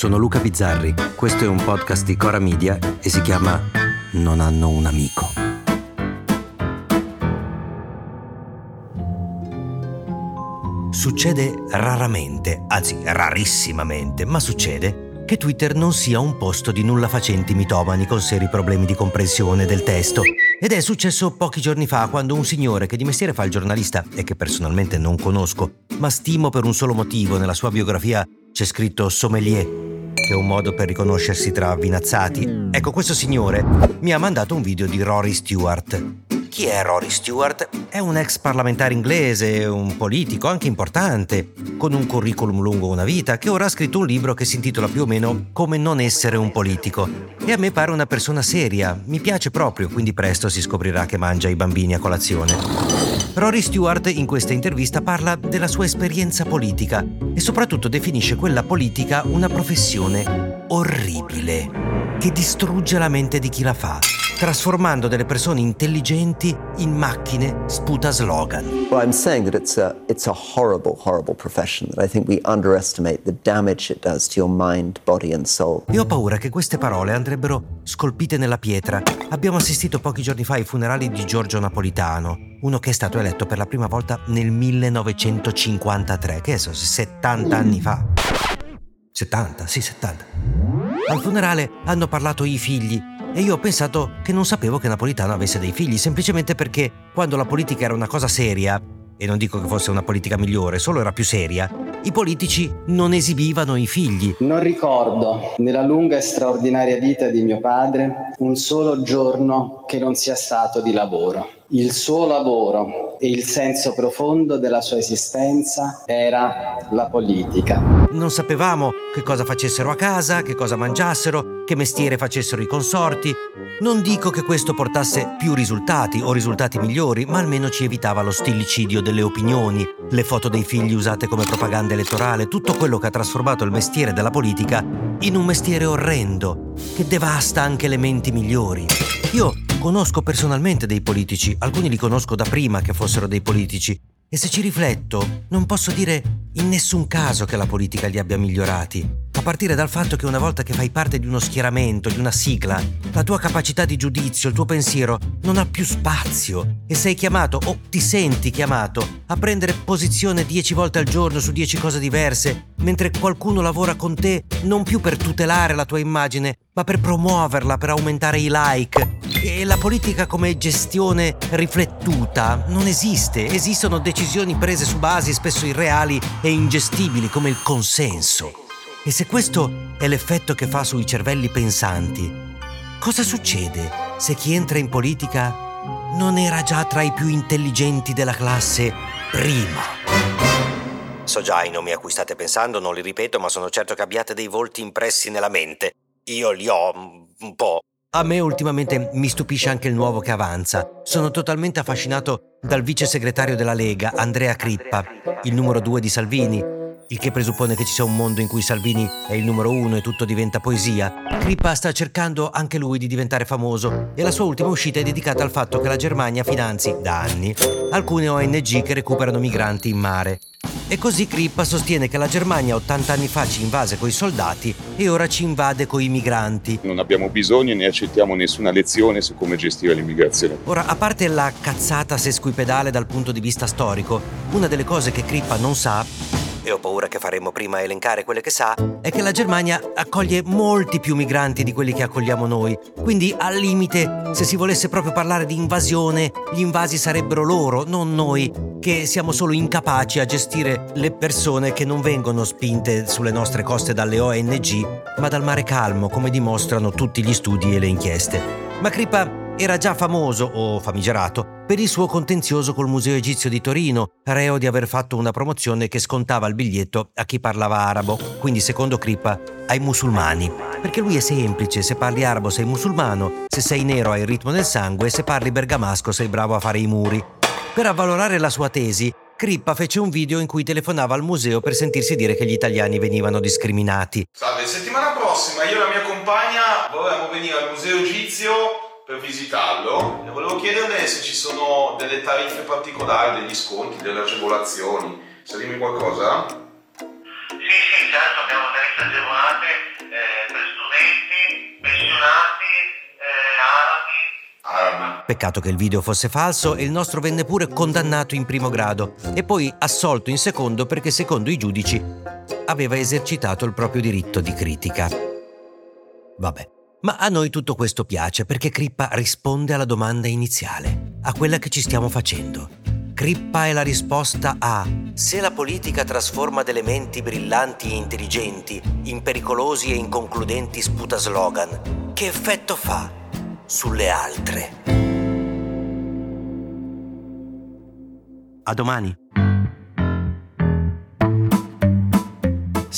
sono Luca Bizzarri, questo è un podcast di Cora Media e si chiama Non hanno un amico. Succede raramente, anzi rarissimamente, ma succede che Twitter non sia un posto di nulla facenti mitomani con seri problemi di comprensione del testo. Ed è successo pochi giorni fa quando un signore che di mestiere fa il giornalista e che personalmente non conosco, ma stimo per un solo motivo, nella sua biografia c'è scritto sommelier, che è un modo per riconoscersi tra avvinazzati. Ecco, questo signore mi ha mandato un video di Rory Stewart, chi è Rory Stewart? È un ex parlamentare inglese, un politico anche importante, con un curriculum lungo una vita, che ora ha scritto un libro che si intitola più o meno Come non essere un politico. E a me pare una persona seria, mi piace proprio, quindi presto si scoprirà che mangia i bambini a colazione. Rory Stewart in questa intervista parla della sua esperienza politica e soprattutto definisce quella politica una professione orribile, che distrugge la mente di chi la fa trasformando delle persone intelligenti in macchine sputa slogan. Well, I'm saying that it's a, it's a horrible, horrible profession that I think we underestimate the damage it does to your mind, body and soul. E ho paura che queste parole andrebbero scolpite nella pietra. Abbiamo assistito pochi giorni fa ai funerali di Giorgio Napolitano, uno che è stato eletto per la prima volta nel 1953, che so, 70 anni fa. 70, sì, 70. Al funerale hanno parlato i figli e io ho pensato che non sapevo che Napolitano avesse dei figli, semplicemente perché quando la politica era una cosa seria, e non dico che fosse una politica migliore, solo era più seria, i politici non esibivano i figli. Non ricordo, nella lunga e straordinaria vita di mio padre, un solo giorno che non sia stato di lavoro. Il suo lavoro e il senso profondo della sua esistenza era la politica. Non sapevamo che cosa facessero a casa, che cosa mangiassero, che mestiere facessero i consorti. Non dico che questo portasse più risultati o risultati migliori, ma almeno ci evitava lo stillicidio delle opinioni, le foto dei figli usate come propaganda elettorale, tutto quello che ha trasformato il mestiere della politica in un mestiere orrendo, che devasta anche le menti migliori. Io conosco personalmente dei politici, alcuni li conosco da prima che fossero dei politici, e se ci rifletto, non posso dire in nessun caso che la politica li abbia migliorati. A partire dal fatto che una volta che fai parte di uno schieramento, di una sigla, la tua capacità di giudizio, il tuo pensiero non ha più spazio e sei chiamato o ti senti chiamato a prendere posizione dieci volte al giorno su dieci cose diverse, mentre qualcuno lavora con te non più per tutelare la tua immagine, ma per promuoverla, per aumentare i like. E la politica come gestione riflettuta non esiste, esistono decisioni prese su basi spesso irreali e ingestibili come il consenso. E se questo è l'effetto che fa sui cervelli pensanti, cosa succede se chi entra in politica non era già tra i più intelligenti della classe prima? So già i nomi a cui state pensando, non li ripeto, ma sono certo che abbiate dei volti impressi nella mente. Io li ho un po'. A me ultimamente mi stupisce anche il nuovo che avanza. Sono totalmente affascinato dal vice segretario della Lega, Andrea Crippa, il numero due di Salvini, il che presuppone che ci sia un mondo in cui Salvini è il numero uno e tutto diventa poesia, Crippa sta cercando anche lui di diventare famoso e la sua ultima uscita è dedicata al fatto che la Germania finanzi, da anni, alcune ONG che recuperano migranti in mare. E così Crippa sostiene che la Germania 80 anni fa ci invase coi soldati e ora ci invade coi migranti. Non abbiamo bisogno né accettiamo nessuna lezione su come gestire l'immigrazione. Ora, a parte la cazzata sesquipedale dal punto di vista storico, una delle cose che Crippa non sa e ho paura che faremo prima a elencare quelle che sa, è che la Germania accoglie molti più migranti di quelli che accogliamo noi. Quindi, al limite, se si volesse proprio parlare di invasione, gli invasi sarebbero loro, non noi, che siamo solo incapaci a gestire le persone che non vengono spinte sulle nostre coste dalle ONG, ma dal mare calmo, come dimostrano tutti gli studi e le inchieste. Ma Kripa era già famoso, o famigerato, per il suo contenzioso col Museo Egizio di Torino, reo di aver fatto una promozione che scontava il biglietto a chi parlava arabo, quindi secondo Crippa ai musulmani. Perché lui è semplice, se parli arabo sei musulmano, se sei nero hai il ritmo del sangue se parli bergamasco sei bravo a fare i muri. Per avvalorare la sua tesi, Crippa fece un video in cui telefonava al museo per sentirsi dire che gli italiani venivano discriminati. Salve, settimana prossima io e la mia compagna vorremmo venire al museo egizio per visitarlo e volevo chiederle se ci sono delle tariffe particolari, degli sconti, delle agevolazioni. Sa dirmi qualcosa? Sì, sì, certo, abbiamo tariffe agevolate eh, per studenti, pensionati, eh, Peccato che il video fosse falso e il nostro venne pure condannato in primo grado e poi assolto in secondo perché secondo i giudici aveva esercitato il proprio diritto di critica. Vabbè ma a noi tutto questo piace perché Crippa risponde alla domanda iniziale, a quella che ci stiamo facendo. Crippa è la risposta a se la politica trasforma delle menti brillanti e intelligenti in pericolosi e inconcludenti sputaslogan, che effetto fa sulle altre? A domani.